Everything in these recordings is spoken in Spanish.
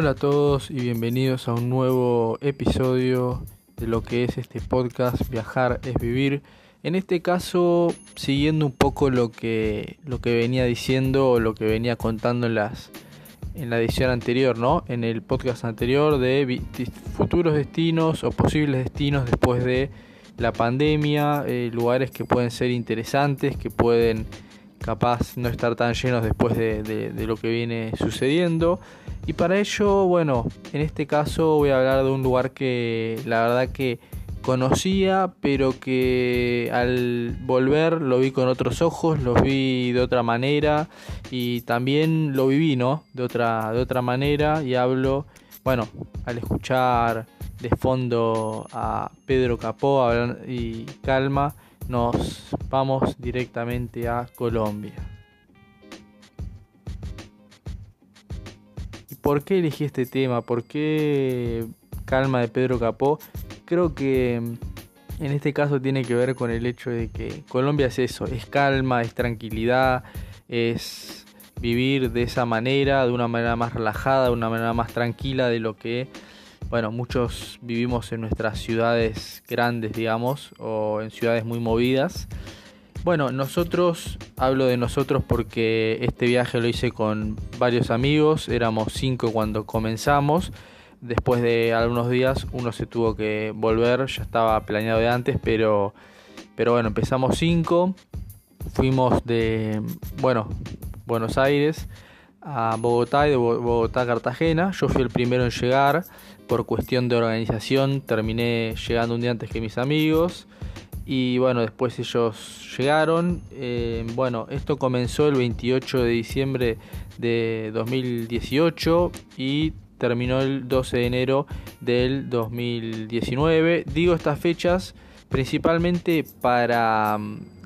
Hola a todos y bienvenidos a un nuevo episodio de lo que es este podcast Viajar es vivir. En este caso, siguiendo un poco lo que lo que venía diciendo o lo que venía contando en las en la edición anterior, ¿no? En el podcast anterior de futuros destinos o posibles destinos después de la pandemia, eh, lugares que pueden ser interesantes, que pueden capaz no estar tan llenos después de, lo que viene sucediendo. Y para ello, bueno, en este caso voy a hablar de un lugar que la verdad que conocía, pero que al volver lo vi con otros ojos, lo vi de otra manera y también lo viví, ¿no? De otra, de otra manera y hablo, bueno, al escuchar de fondo a Pedro Capó y Calma, nos vamos directamente a Colombia. ¿Y por qué elegí este tema? ¿Por qué Calma de Pedro Capó? Creo que en este caso tiene que ver con el hecho de que Colombia es eso, es calma, es tranquilidad, es vivir de esa manera, de una manera más relajada, de una manera más tranquila de lo que bueno, muchos vivimos en nuestras ciudades grandes, digamos, o en ciudades muy movidas. Bueno, nosotros, hablo de nosotros porque este viaje lo hice con varios amigos, éramos cinco cuando comenzamos. Después de algunos días uno se tuvo que volver, ya estaba planeado de antes, pero, pero bueno, empezamos cinco. Fuimos de, bueno, Buenos Aires a Bogotá y de Bogotá a Cartagena. Yo fui el primero en llegar por cuestión de organización. Terminé llegando un día antes que mis amigos. Y bueno, después ellos llegaron. Eh, bueno, esto comenzó el 28 de diciembre de 2018 y terminó el 12 de enero del 2019. Digo estas fechas principalmente para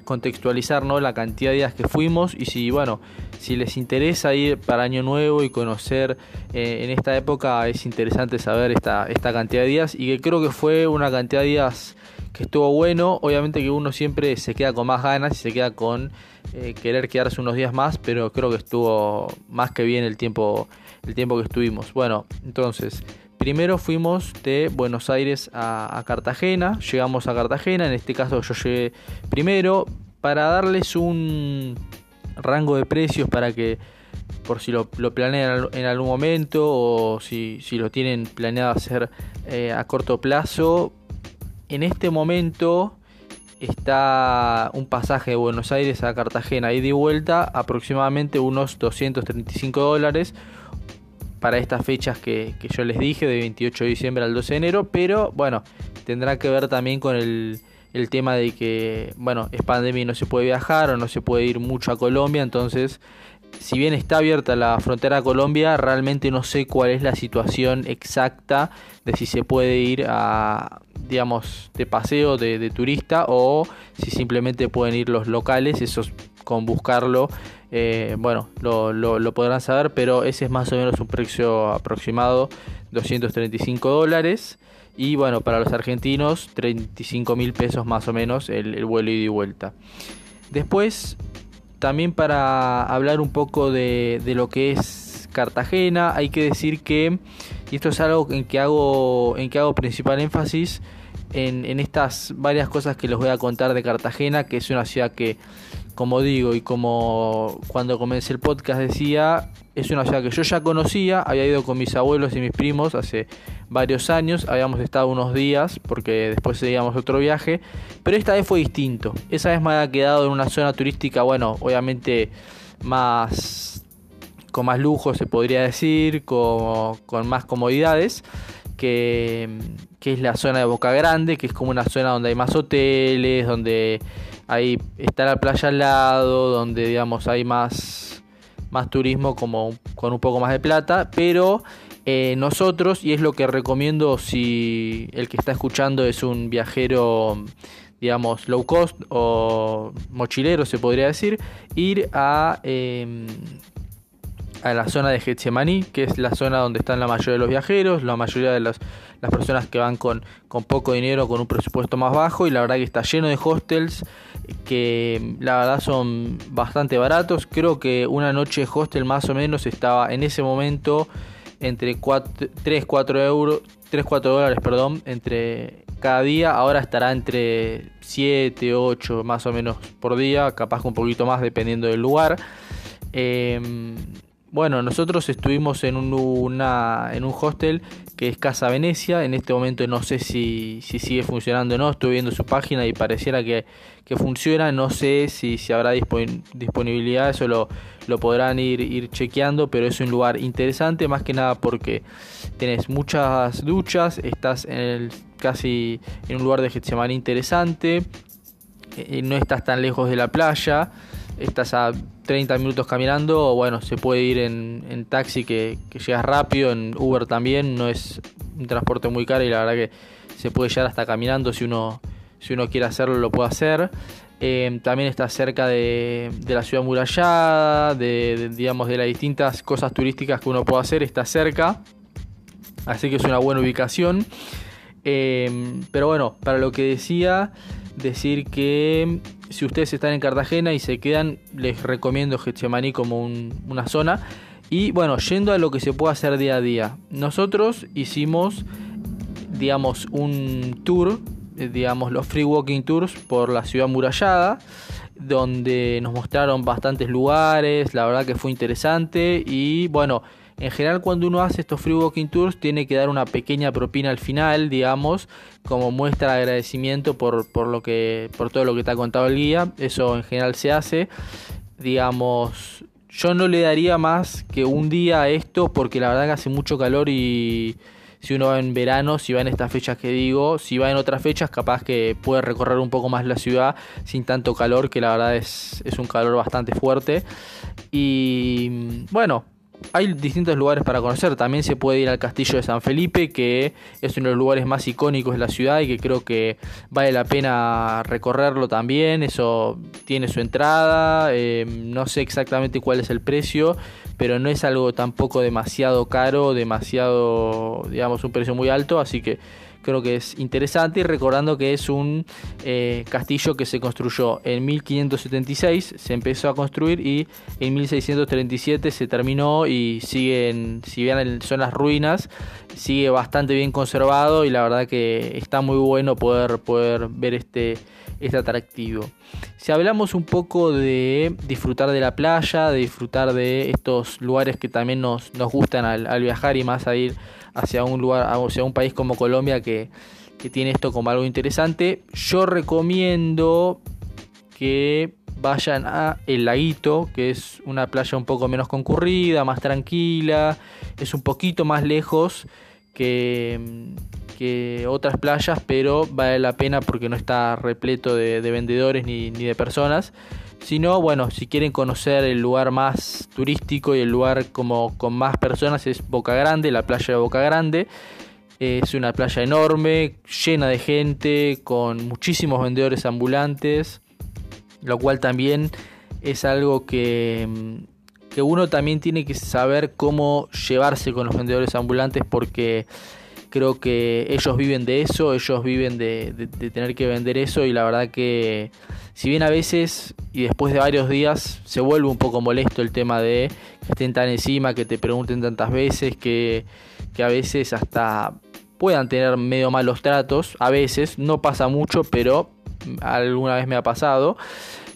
contextualizar ¿no? la cantidad de días que fuimos y si bueno si les interesa ir para año nuevo y conocer eh, en esta época es interesante saber esta, esta cantidad de días y que creo que fue una cantidad de días que estuvo bueno. Obviamente que uno siempre se queda con más ganas y se queda con eh, querer quedarse unos días más pero creo que estuvo más que bien el tiempo el tiempo que estuvimos. Bueno entonces Primero fuimos de Buenos Aires a, Cartagena, llegamos a Cartagena, en este caso yo llegué primero, para darles un rango de precios para que por si lo, planean en algún momento o si, lo tienen planeado hacer eh, a corto plazo, en este momento está un pasaje de Buenos Aires a Cartagena y de vuelta aproximadamente unos 235 dólares para estas fechas que, yo les dije, de 28 de diciembre al 12 de enero, pero bueno, tendrá que ver también con el, tema de que, bueno, es pandemia y no se puede viajar o no se puede ir mucho a Colombia, entonces, si bien está abierta la frontera a Colombia, realmente no sé cuál es la situación exacta de si se puede ir a, digamos, de paseo, de, turista, o si simplemente pueden ir los locales, eso con buscarlo eh, bueno, lo, podrán saber, pero ese es más o menos un precio aproximado, 235 dólares. Y bueno, para los argentinos, 35 mil pesos más o menos el, vuelo ida y vuelta. Después, también para hablar un poco de, lo que es Cartagena, hay que decir que, y esto es algo en que hago, en que hago principal énfasis, en, en, estas varias cosas que les voy a contar de Cartagena, que es una ciudad que como digo y como cuando comencé el podcast decía, es una ciudad que yo ya conocía, había ido con mis abuelos y mis primos hace varios años, habíamos estado unos días porque después seguíamos otro viaje, pero esta vez fue distinto. Esa vez me había quedado en una zona turística, bueno, obviamente más con más lujo se podría decir, con, más comodidades. Que, que es la zona de Boca Grande, que es como una zona donde hay más hoteles, donde ahí está la playa al lado, donde digamos hay más, más turismo como con un poco más de plata, pero eh, nosotros, y es lo que recomiendo si el que está escuchando es un viajero digamos low cost o mochilero se podría decir, ir a, em, a la zona de Getsemaní, que es la zona donde están la mayoría de los viajeros, la mayoría de las personas que van con, con poco dinero, con un presupuesto más bajo, y la verdad que está lleno de hostels que la verdad son bastante baratos. Creo que una noche hostel más o menos estaba en ese momento entre 3, 4 euros, 3, 4 dólares, perdón, entre cada día. Ahora estará entre 7, 8 más o menos por día, capaz un poquito más dependiendo del lugar. Em, bueno, nosotros estuvimos en un, una, en un hostel que es Casa Venecia. En este momento no sé si, si sigue funcionando o no. Estuve viendo su página y pareciera que, que funciona. No sé si, si habrá disponibilidad. Eso lo, lo podrán ir, ir chequeando. Pero es un lugar interesante. Más que nada porque tenés muchas duchas. Estás en el, casi en un lugar de Getsemaní interesante. Eh, no estás tan lejos de la playa estás a 30 minutos caminando, bueno, se puede ir en, taxi que, llegas rápido, en Uber también, no es un transporte muy caro y la verdad que se puede llegar hasta caminando si uno, si uno quiere hacerlo, lo puede hacer. Eh, también está cerca de, la ciudad murallada, de, digamos, de las distintas cosas turísticas que uno puede hacer, está cerca, así que es una buena ubicación. Eh, pero bueno, para lo que decía, decir que si ustedes están en Cartagena y se quedan, les recomiendo Getsemaní como una zona. Y bueno, yendo a lo que se puede hacer día a día. Nosotros hicimos, digamos, un tour, eh, digamos, los free walking tours por la ciudad murallada, donde nos mostraron bastantes lugares, la verdad que fue interesante y bueno, en general cuando uno hace estos free walking tours tiene que dar una pequeña propina al final, digamos, como muestra de agradecimiento por, por, lo que, por todo lo que te ha contado el guía. Eso en general se hace. Digamos, yo no le daría más que un día a esto porque la verdad que hace mucho calor y si uno va en verano, si va en estas fechas que digo, si va en otras fechas capaz que puede recorrer un poco más la ciudad sin tanto calor, que la verdad es, es un calor bastante fuerte. Y bueno, hay distintos lugares para conocer. También se puede ir al castillo de San Felipe, que es uno de los lugares más icónicos de la ciudad y que creo que vale la pena recorrerlo también. Eso tiene su entrada. Eh, no sé exactamente cuál es el precio, pero no es algo tampoco demasiado caro, demasiado, digamos, un precio muy alto. Así que creo que es interesante y recordando que es un eh, castillo que se construyó en 1576, se empezó a construir y en 1637 se terminó y sigue, si bien son las ruinas, sigue bastante bien conservado y la verdad que está muy bueno poder, poder ver este, este atractivo. Si hablamos un poco de disfrutar de la playa, de disfrutar de estos lugares que también nos, nos gustan al, al viajar y más a ir hacia un lugar, hacia un país como Colombia que, tiene esto como algo interesante. Yo recomiendo que vayan a El Laguito, que es una playa un poco menos concurrida, más tranquila, es un poquito más lejos que, que otras playas, pero vale la pena porque no está repleto de, vendedores ni, ni, de personas. Sino, bueno, si quieren conocer el lugar más turístico y el lugar como con más personas es Boca Grande, la playa de Boca Grande. Es una playa enorme, llena de gente, con muchísimos vendedores ambulantes, lo cual también es algo que, que uno también tiene que saber cómo llevarse con los vendedores ambulantes porque creo que ellos viven de eso, ellos viven de, tener que vender eso y la verdad que si bien a veces y después de varios días se vuelve un poco molesto el tema de que estén tan encima, que te pregunten tantas veces, que, a veces hasta puedan tener medio malos tratos, a veces, no pasa mucho, pero alguna vez me ha pasado.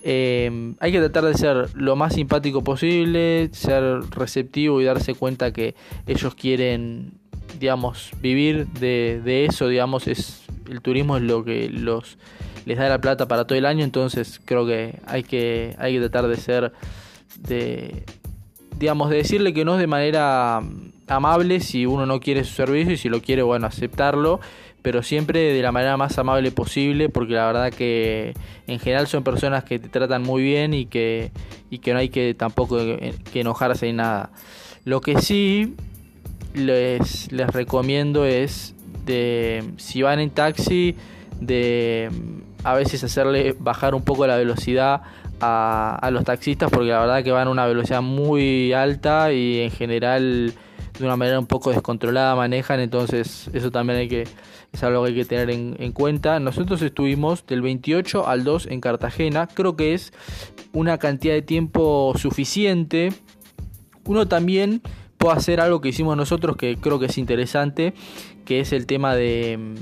Eh, hay que tratar de ser lo más simpático posible, ser receptivo y darse cuenta que ellos quieren digamos, vivir de, eso, digamos, es el turismo es lo que los les da la plata para todo el año, entonces creo que hay que hay que tratar de ser de digamos de decirle que no de manera amable si uno no quiere su servicio y si lo quiere, bueno, aceptarlo, pero siempre de la manera más amable posible, porque la verdad que en general son personas que te tratan muy bien y que y que no hay que tampoco que enojarse ni nada. Lo que sí les, les recomiendo es de si van en taxi de a veces hacerle bajar un poco la velocidad a, a, los taxistas porque la verdad que van a una velocidad muy alta y en general de una manera un poco descontrolada manejan entonces eso también hay que es algo que hay que tener en, en cuenta. Nosotros estuvimos del 28 al 2 en Cartagena creo que es una cantidad de tiempo suficiente. Uno también puedo hacer algo que hicimos nosotros que creo que es interesante, que es el tema de,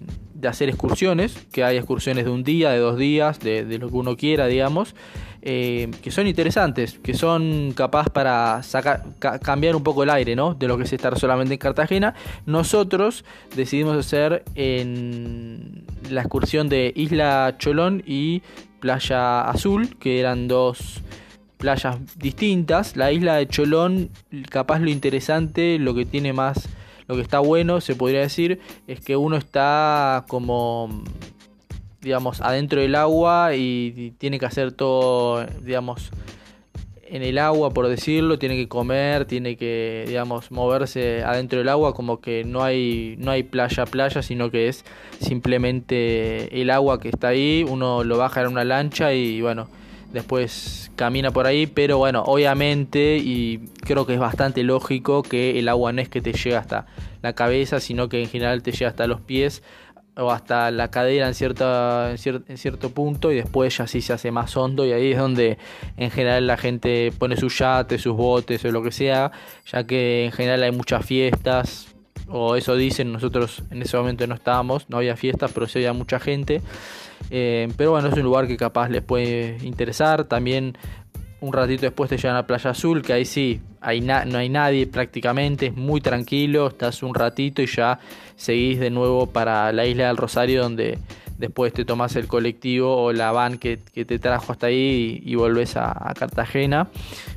hacer excursiones, que hay excursiones de un día, de dos días, de, lo que uno quiera, digamos, eh, que son interesantes, que son capaz para sacar, cambiar un poco el aire, ¿no? De lo que es estar solamente en Cartagena. Nosotros decidimos hacer en la excursión de Isla Cholón y Playa Azul, que eran dos playas distintas. La isla de Cholón, capaz lo interesante, lo que tiene más, lo que está bueno, se podría decir, es que uno está como, digamos, adentro del agua y, tiene que hacer todo, digamos, en el agua, por decirlo, tiene que comer, tiene que, digamos, moverse adentro del agua, como que no hay, no hay playa playa, sino que es simplemente el agua que está ahí, uno lo baja en una lancha y bueno, después camina por ahí, pero bueno, obviamente y creo que es bastante lógico que el agua no es que te llegue hasta la cabeza, sino que en general te llega hasta los pies o hasta la cadera en, cierta, en, cierto punto y después ya sí se hace más hondo y ahí es donde en general la gente pone sus yates, sus botes o lo que sea, ya que en general hay muchas fiestas, o eso dicen, nosotros en ese momento no estábamos, no había fiestas, pero sí había mucha gente. Eh, pero bueno, es un lugar que capaz les puede interesar. También un ratito después te llevan a Playa Azul, que ahí sí, hay no hay nadie prácticamente, es muy tranquilo, estás un ratito y ya seguís de nuevo para la isla del Rosario, donde después te tomas el colectivo o la van que, te trajo hasta ahí y, volvés a, Cartagena.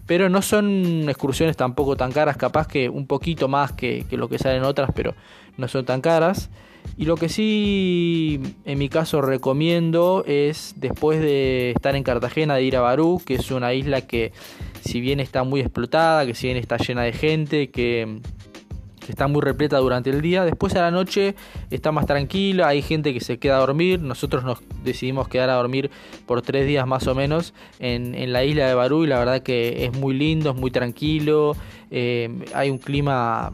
Pero no son excursiones tampoco tan caras, capaz que un poquito más que, que lo que salen otras, pero no son tan caras. Y lo que sí en mi caso recomiendo es después de estar en Cartagena de ir a Barú, que es una isla que si bien está muy explotada, que si bien está llena de gente, que, está muy repleta durante el día, después a la noche está más tranquila, hay gente que se queda a dormir, nosotros nos decidimos quedar a dormir por tres días más o menos en, la isla de Barú y la verdad que es muy lindo, es muy tranquilo, eh, hay un clima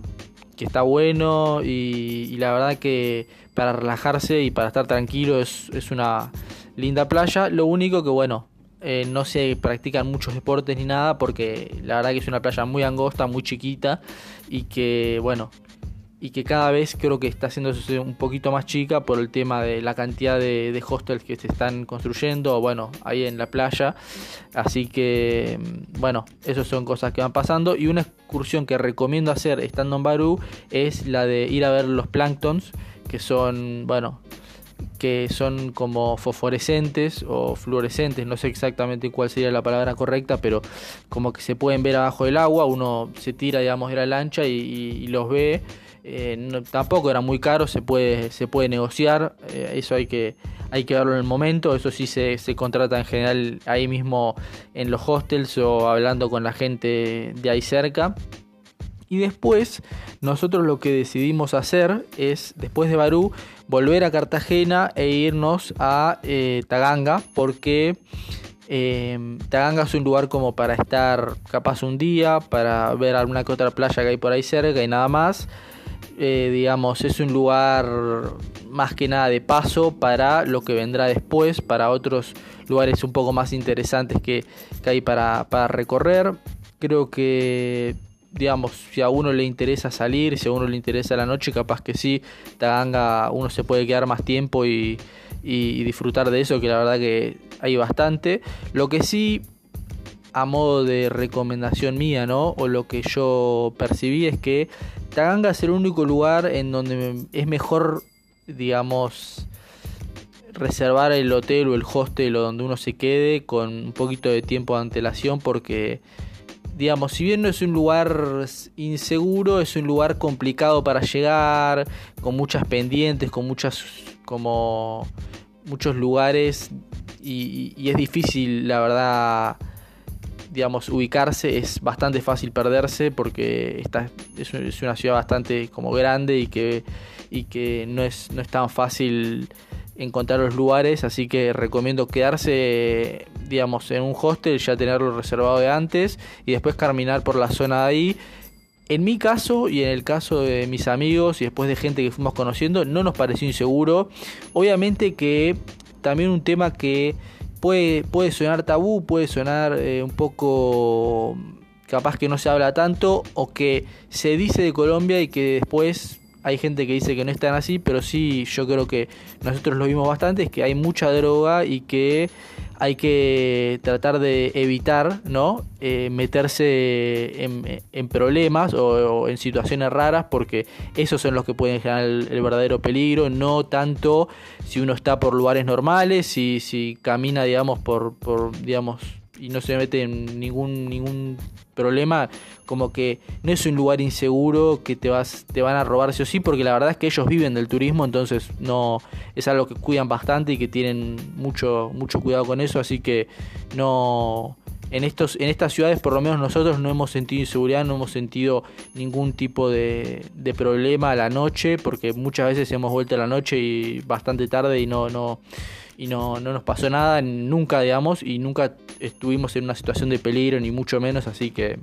que está bueno y, la verdad que para relajarse y para estar tranquilo es, una linda playa. Lo único que bueno, eh, no se practican muchos deportes ni nada porque la verdad que es una playa muy angosta, muy chiquita y que bueno, y que cada vez creo que está haciendo un poquito más chica por el tema de la cantidad de, hostels que se están construyendo, bueno, ahí en la playa. Así que, mm, bueno, esas son cosas que van pasando. Y una excursión que recomiendo hacer estando en Barú es la de ir a ver los planktons, que son, bueno, que son como fosforescentes o fluorescentes, no sé exactamente cuál sería la palabra correcta, pero como que se pueden ver abajo del agua, uno se tira, digamos, de la lancha y los ve eh, tampoco era muy caro, se puede, se puede negociar, eh, eso hay que, hay que verlo en el momento, eso sí se, contrata en general ahí mismo en los hostels o hablando con la gente de ahí cerca. Y después nosotros lo que decidimos hacer es, después de Barú, volver a Cartagena e irnos a eh, Taganga, porque Taganga es un lugar como para estar capaz un día, para ver alguna que otra playa que hay por ahí cerca y nada más. Eh, digamos, es un lugar más que nada de paso para lo que vendrá después, para otros lugares un poco más interesantes que, hay para, recorrer. Creo que, digamos, si a uno le interesa salir, si a uno le interesa la noche, capaz que sí, Taganga uno se puede quedar más tiempo y, disfrutar de eso, que la verdad que hay bastante. Lo que sí a modo de recomendación mía, ¿no? O lo que yo percibí es que Taganga es el único lugar en donde es mejor, digamos, reservar el hotel o el hostel o donde uno se quede con un poquito de tiempo de antelación porque digamos, si bien no es un lugar inseguro, es un lugar complicado para llegar, con muchas pendientes, con muchas como muchos lugares y, es difícil, la verdad, digamos, ubicarse es bastante fácil perderse porque esta es una ciudad bastante como grande y que, y que no, es, no es tan fácil encontrar los lugares, así que recomiendo quedarse, digamos, en un hostel, ya tenerlo reservado de antes y después caminar por la zona de ahí. En mi caso y en el caso de mis amigos y después de gente que fuimos conociendo, no nos pareció inseguro. Obviamente que también un tema que puede, puede sonar tabú, puede sonar eh, un poco capaz que no se habla tanto o que se dice de Colombia y que después hay gente que dice que no es tan así, pero sí yo creo que nosotros lo vimos bastante, es que hay mucha droga y que hay que tratar de evitar ¿no? Eh, meterse en, problemas o, en situaciones raras porque esos son los que pueden generar el, verdadero peligro, no tanto si uno está por lugares normales, si, si camina digamos por, por digamos y no se mete en ningún ningún problema, como que no es un lugar inseguro que te vas te van a robar sí o sí, porque la verdad es que ellos viven del turismo, entonces no es algo que cuidan bastante y que tienen mucho mucho cuidado con eso, así que no en estos en estas ciudades por lo menos nosotros no hemos sentido inseguridad, no hemos sentido ningún tipo de, de problema a la noche, porque muchas veces hemos vuelto a la noche y bastante tarde y no no y no, no nos pasó nada nunca, digamos, y nunca estuvimos en una situación de peligro, ni mucho menos, así que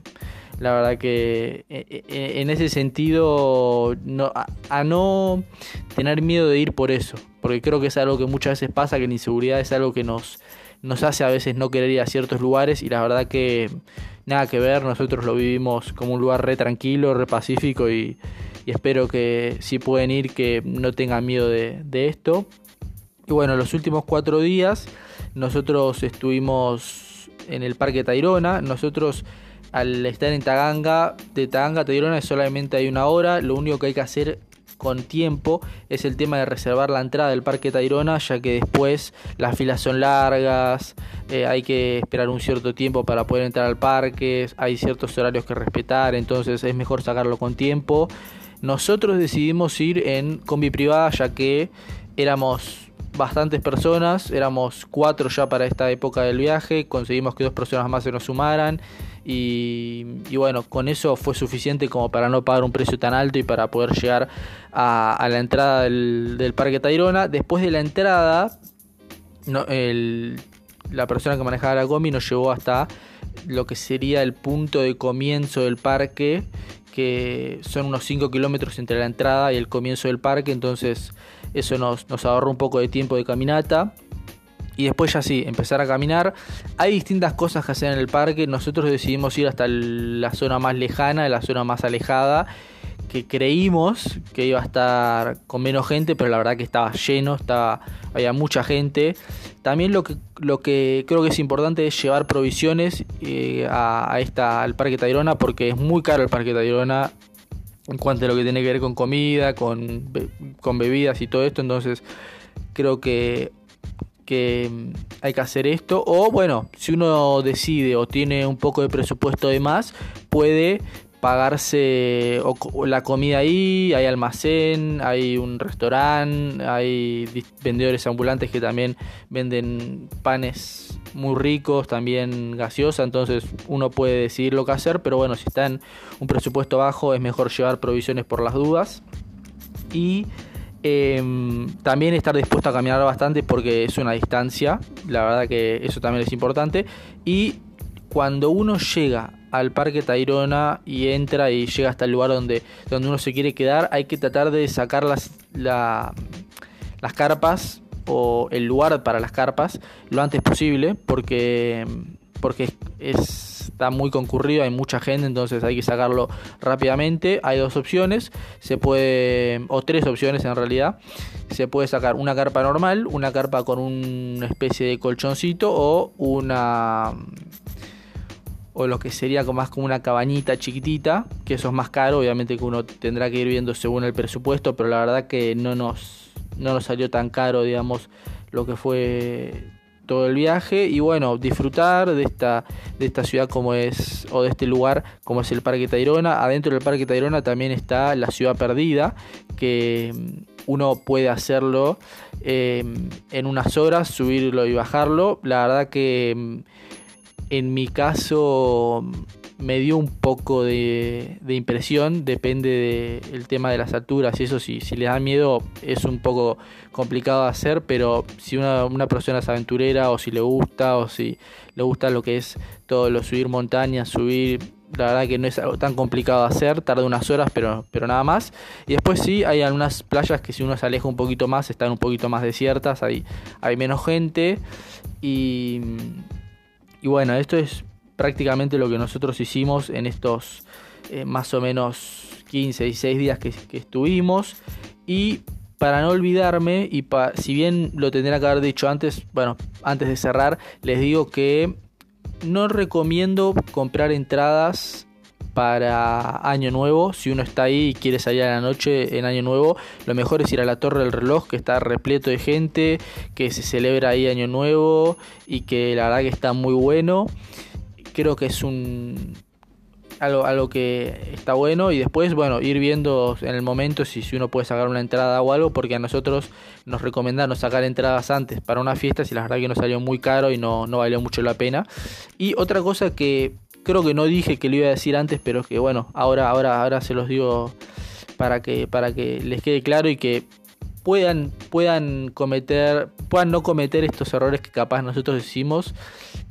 la verdad que eh, eh, en ese sentido no, a, no tener miedo de ir por eso, porque creo que es algo que muchas veces pasa, que la inseguridad es algo que nos, nos hace a veces no querer ir a ciertos lugares y la verdad que nada que ver, nosotros lo vivimos como un lugar re tranquilo, re pacífico y, espero que si pueden ir que no tengan miedo de esto. Y bueno, los últimos cuatro días nosotros estuvimos en el Parque Tayrona. Nosotros al estar en Taganga, de Taganga a Tayrona solamente hay una hora. Lo único que hay que hacer con tiempo es el tema de reservar la entrada del Parque Tayrona, ya que después las filas son largas, eh, hay que esperar un cierto tiempo para poder entrar al parque, hay ciertos horarios que respetar, entonces es mejor sacarlo con tiempo. Nosotros decidimos ir en combi privada, ya que éramos bastantes personas, éramos cuatro ya para esta época del viaje, conseguimos que dos personas más se nos sumaran y, bueno, con eso fue suficiente como para no pagar un precio tan alto y para poder llegar a, la entrada del, Parque Tayrona. Después de la entrada, la persona que manejaba la combi nos llevó hasta lo que sería el punto de comienzo del parque, que son unos 5 kilómetros entre la entrada y el comienzo del parque, entonces eso nos, nos ahorró un poco de tiempo de caminata. Y después ya sí, empezar a caminar. Hay distintas cosas que hacer en el parque. Nosotros decidimos ir hasta la zona más lejana, la zona más alejada. Que creímos que iba a estar con menos gente, pero la verdad que estaba lleno, estaba, había mucha gente. También lo que, lo que creo que es importante es llevar provisiones eh, a, esta, al Parque Tayrona, porque es muy caro el Parque Tayrona en cuanto a lo que tiene que ver con comida, con, con bebidas y todo esto. Entonces creo que, que hay que hacer esto. O bueno, si uno decide o tiene un poco de presupuesto de más, puede pagarse la comida ahí, hay almacén, hay un restaurante, hay vendedores ambulantes que también venden panes muy ricos, también gaseosa, entonces uno puede decidir lo que hacer, pero bueno, si está en un presupuesto bajo es mejor llevar provisiones por las dudas. Y em, también estar dispuesto a caminar bastante porque es una distancia, la verdad que eso también es importante. Y cuando uno llega al Parque Tayrona y entra y llega hasta el lugar donde, donde uno se quiere quedar, hay que tratar de sacar las, las carpas o el lugar para las carpas lo antes posible porque, porque está muy concurrido, hay mucha gente, entonces hay que sacarlo rápidamente. Hay dos opciones, se puede, o tres opciones en realidad. Se puede sacar una carpa normal, una carpa con una especie de colchoncito o una o lo que sería más como una cabañita chiquitita, que eso es más caro, obviamente que uno tendrá que ir viendo según el presupuesto, pero la verdad que no nos, no nos salió tan caro, digamos, lo que fue todo el viaje y bueno, disfrutar de esta, de esta ciudad como es, o de este lugar como es el Parque Tayrona. Adentro del Parque Tayrona también está la ciudad perdida, que uno puede hacerlo eh, en unas horas, subirlo y bajarlo. La verdad que en mi caso me dio un poco de, impresión, depende del tema de las alturas y eso si, si les da miedo es un poco complicado de hacer, pero si una, persona es aventurera o si le gusta o si le gusta lo que es todo lo subir montañas, subir, la verdad que no es algo tan complicado de hacer, tarda unas horas pero, pero nada más. Y después sí hay algunas playas que si uno se aleja un poquito más están un poquito más desiertas, hay, hay menos gente y y bueno, esto es prácticamente lo que nosotros hicimos en estos eh, más o menos 15, 16 días que, estuvimos. Y para no olvidarme, y si bien lo tendría que haber dicho antes, bueno, antes de cerrar, les digo que no recomiendo comprar entradas para Año Nuevo. Si uno está ahí y quiere salir a la noche en Año Nuevo, lo mejor es ir a la Torre del Reloj, que está repleto de gente, que se celebra ahí Año Nuevo y que la verdad que está muy bueno. Creo que es un algo, algo que está bueno y después, bueno, ir viendo en el momento si, si uno puede sacar una entrada o algo, porque a nosotros nos recomendaron sacar entradas antes para una fiesta, si la verdad que nos salió muy caro y no, no valió mucho la pena. Y otra cosa que creo que no dije que lo iba a decir antes, pero que bueno, ahora, ahora, ahora se los digo para que, para que les quede claro y que puedan, puedan cometer, puedan no cometer estos errores que capaz nosotros hicimos,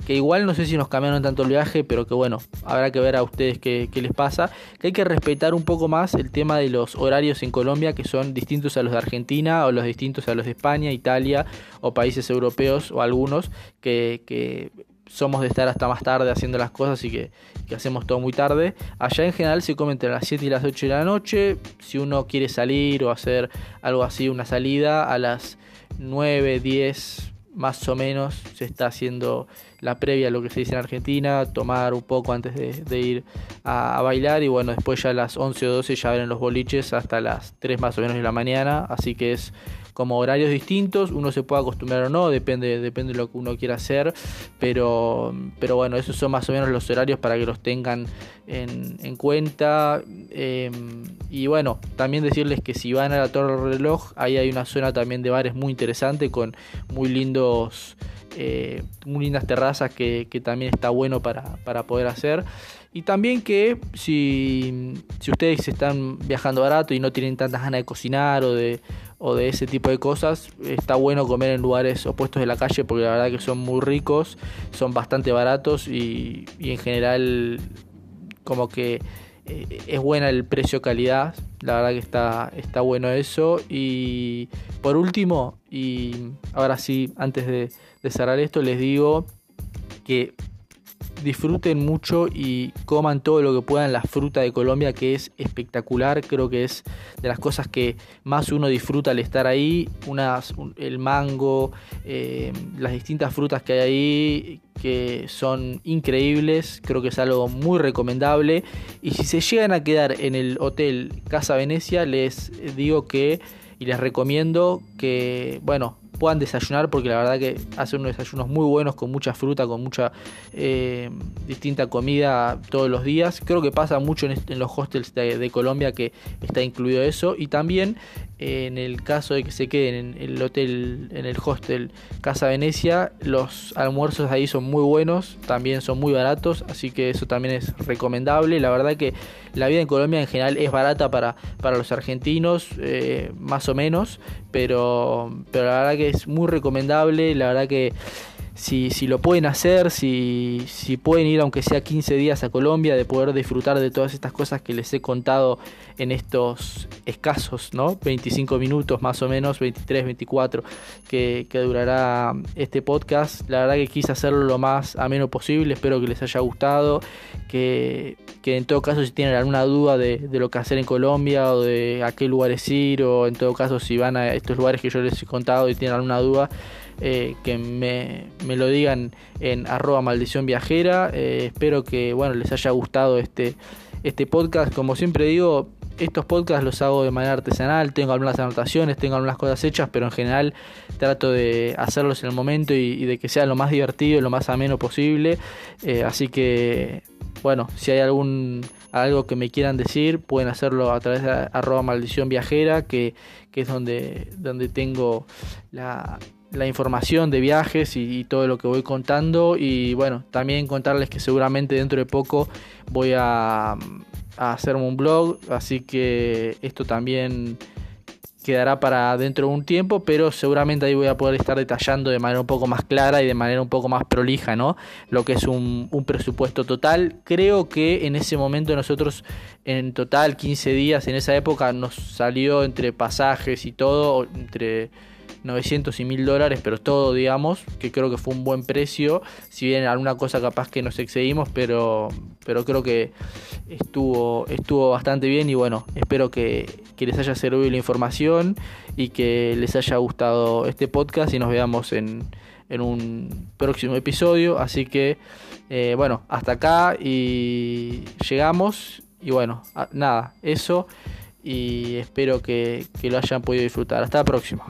que igual no sé si nos cambiaron tanto el viaje, pero que bueno, habrá que ver a ustedes qué, qué, les pasa, que hay que respetar un poco más el tema de los horarios en Colombia, que son distintos a los de Argentina o los distintos a los de España, Italia o países europeos o algunos, que, que somos de estar hasta más tarde haciendo las cosas y que, hacemos todo muy tarde. Allá en general se come entre las 7 y las 8 de la noche. Si uno quiere salir o hacer algo así, una salida, a las 9, 10 más o menos se está haciendo la previa a lo que se dice en Argentina, tomar un poco antes de, ir a, bailar y bueno, después ya a las 11 o 12 ya ven los boliches hasta las 3 más o menos de la mañana, así que es como horarios distintos, uno se puede acostumbrar o no, depende, depende de lo que uno quiera hacer, pero, pero bueno, esos son más o menos los horarios para que los tengan en, cuenta. Em, y bueno, también decirles que si van a la Torre del Reloj, ahí hay una zona también de bares muy interesante con muy lindos... Eh, muy lindas terrazas que, también está bueno para, para poder hacer. Y también que si, si ustedes están viajando barato y no tienen tantas ganas de cocinar o de, o de ese tipo de cosas, está bueno comer en lugares opuestos de la calle porque la verdad que son muy ricos, son bastante baratos y, en general como que eh, es buena el precio-calidad, la verdad que está, está bueno eso. Y por último, y ahora sí, antes de cerrar esto, les digo que disfruten mucho y coman todo lo que puedan. La fruta de Colombia que es espectacular creo que es de las cosas que más uno disfruta al estar ahí. Unas el mango eh, las distintas frutas que hay ahí que son increíbles. Creo que es algo muy recomendable. Y si se llegan a quedar en el hotel Casa Venecia les digo que y les recomiendo que bueno puedan desayunar porque la verdad que hacen unos desayunos muy buenos con mucha fruta, con mucha eh, distinta comida todos los días. Creo que pasa mucho en, los hostels de, Colombia que está incluido eso y también en el caso de que se queden en el hotel, en el hostel Casa Venecia, los almuerzos ahí son muy buenos, también son muy baratos, así que eso también es recomendable. La verdad que la vida en Colombia en general es barata para, para los argentinos, eh, más o menos, pero, pero la verdad que es muy recomendable, la verdad que si, si lo pueden hacer, si, si pueden ir aunque sea 15 días a Colombia, de poder disfrutar de todas estas cosas que les he contado en estos escasos, ¿no? 25 minutos más o menos, 23, 24 que, que durará este podcast. La verdad que quise hacerlo lo más ameno posible, espero que les haya gustado, que, que en todo caso si tienen alguna duda de, de, lo que hacer en Colombia o de a qué lugares ir o en todo caso si van a estos lugares que yo les he contado y tienen alguna duda, eh, que me, lo digan en arroba maldición viajera. Eh, espero que bueno, les haya gustado este, este podcast. Como siempre digo, estos podcasts los hago de manera artesanal, tengo algunas anotaciones, tengo algunas cosas hechas, pero en general trato de hacerlos en el momento y, de que sea lo más divertido y lo más ameno posible. Eh, así que, bueno, si hay algún algo que me quieran decir, pueden hacerlo a través de arroba maldición viajera, que, que es donde, donde tengo la, la información de viajes y, todo lo que voy contando y bueno, también contarles que seguramente dentro de poco voy a, a hacerme un blog, así que esto también quedará para dentro de un tiempo, pero seguramente ahí voy a poder estar detallando de manera un poco más clara y de manera un poco más prolija, ¿no? Lo que es un, un presupuesto total. Creo que en ese momento nosotros, en total 15 días, en esa época nos salió entre pasajes y todo, entre 900 y 1000 dólares, pero todo, digamos, que creo que fue un buen precio. Si bien alguna cosa capaz que nos excedimos, pero, pero creo que estuvo, estuvo bastante bien. Y bueno, espero que, les haya servido la información y que les haya gustado este podcast y nos veamos en, en un próximo episodio. Así que, eh, bueno, hasta acá y llegamos. Y bueno, nada, eso y espero que, que lo hayan podido disfrutar. Hasta la próxima.